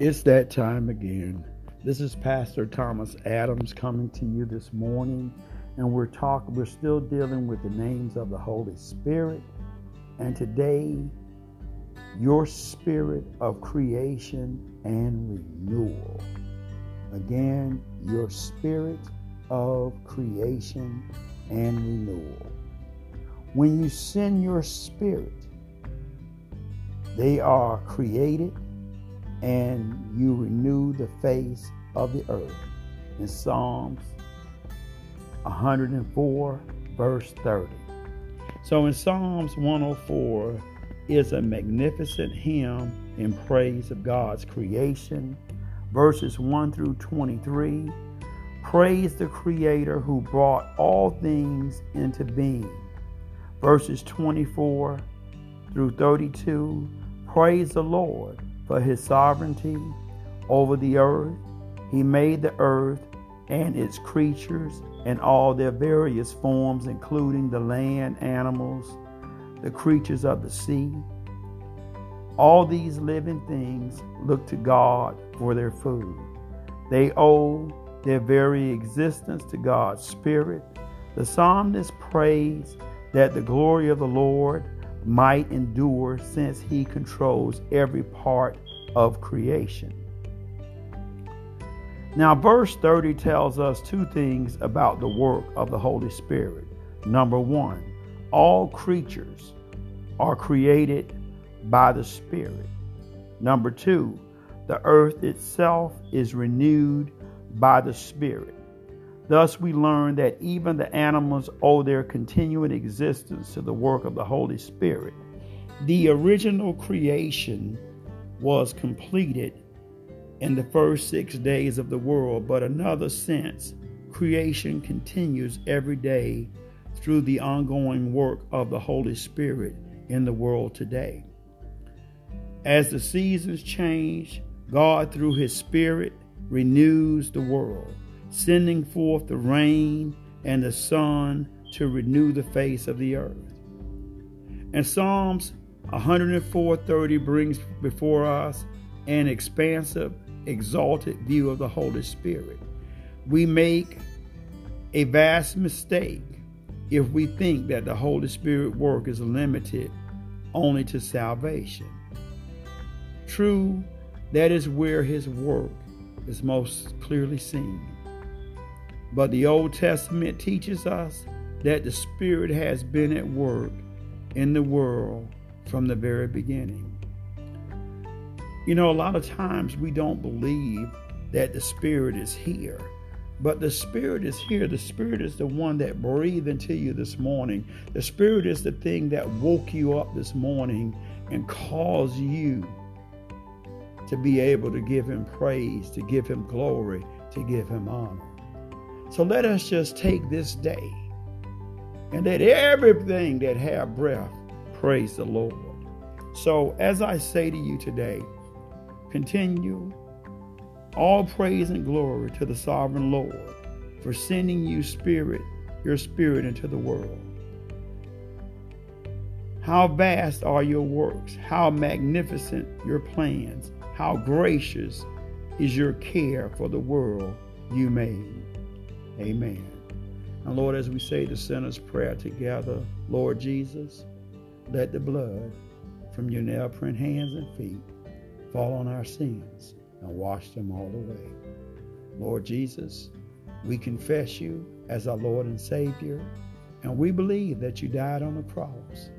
It's that time again. This is Pastor Thomas Adams coming to you this morning, and we're talking. We're still dealing with the names of the Holy Spirit, and today, your spirit of creation and renewal. Again, your spirit of creation and renewal. When you send your spirit, they are created and you renew the face of the earth. In Psalms 104, verse 30. So in Psalms 104 is a magnificent hymn in praise of God's creation. Verses 1 through 23 praise the Creator who brought all things into being. Verses 24 through 32 praise the Lord for his sovereignty over the earth. He made the earth and its creatures and all their various forms, including the land animals, the creatures of the sea. All these living things look to God for their food. They owe their very existence to God's Spirit. The psalmist prays that the glory of the Lord might endure since he controls every part of creation. Now, verse 30 tells us two things about the work of the Holy Spirit. Number one, all creatures are created by the Spirit. Number two, the earth itself is renewed by the Spirit. Thus, we learn that even the animals owe their continuing existence to the work of the Holy Spirit. The original creation was completed in the first six days of the world, but another sense, creation continues every day through the ongoing work of the Holy Spirit in the world today. As the seasons change, God, through His Spirit, renews the world sending forth the rain and the sun to renew the face of the earth. And Psalms 104:30 brings before us an expansive, exalted view of the Holy Spirit. We make a vast mistake if we think that the Holy Spirit work is limited only to salvation. True, that is where his work is most clearly seen. But the Old Testament teaches us that the Spirit has been at work in the world from the very beginning. You know, a lot of times we don't believe that the Spirit is here. But the Spirit is here. The Spirit is the one that breathed into you this morning. The Spirit is the thing that woke you up this morning and caused you to be able to give Him praise, to give Him glory, to give Him honor. So let us just take this day and let everything that have breath praise the Lord. So as I say to you today, continue all praise and glory to the sovereign Lord for sending you spirit, your spirit into the world. How vast are your works, how magnificent your plans, how gracious is your care for the world you made. Amen. And Lord, as we say the sinner's prayer together, Lord Jesus, let the blood from your nail print hands and feet fall on our sins and wash them all away. Lord Jesus, we confess you as our Lord and Savior, and we believe that you died on the cross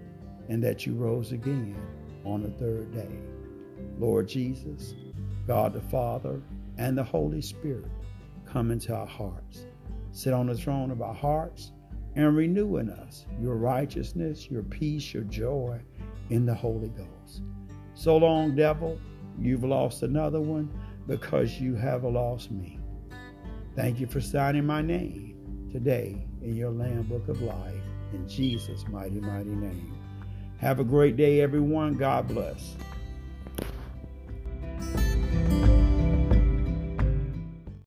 and that you rose again on the third day. Lord Jesus, God the Father, and the Holy Spirit, come into our hearts sit on the throne of our hearts and renew in us your righteousness, your peace, your joy in the Holy Ghost. So long, devil, you've lost another one because you have lost me. Thank you for signing my name today in your Lamb Book of Life in Jesus' mighty, mighty name. Have a great day, everyone. God bless.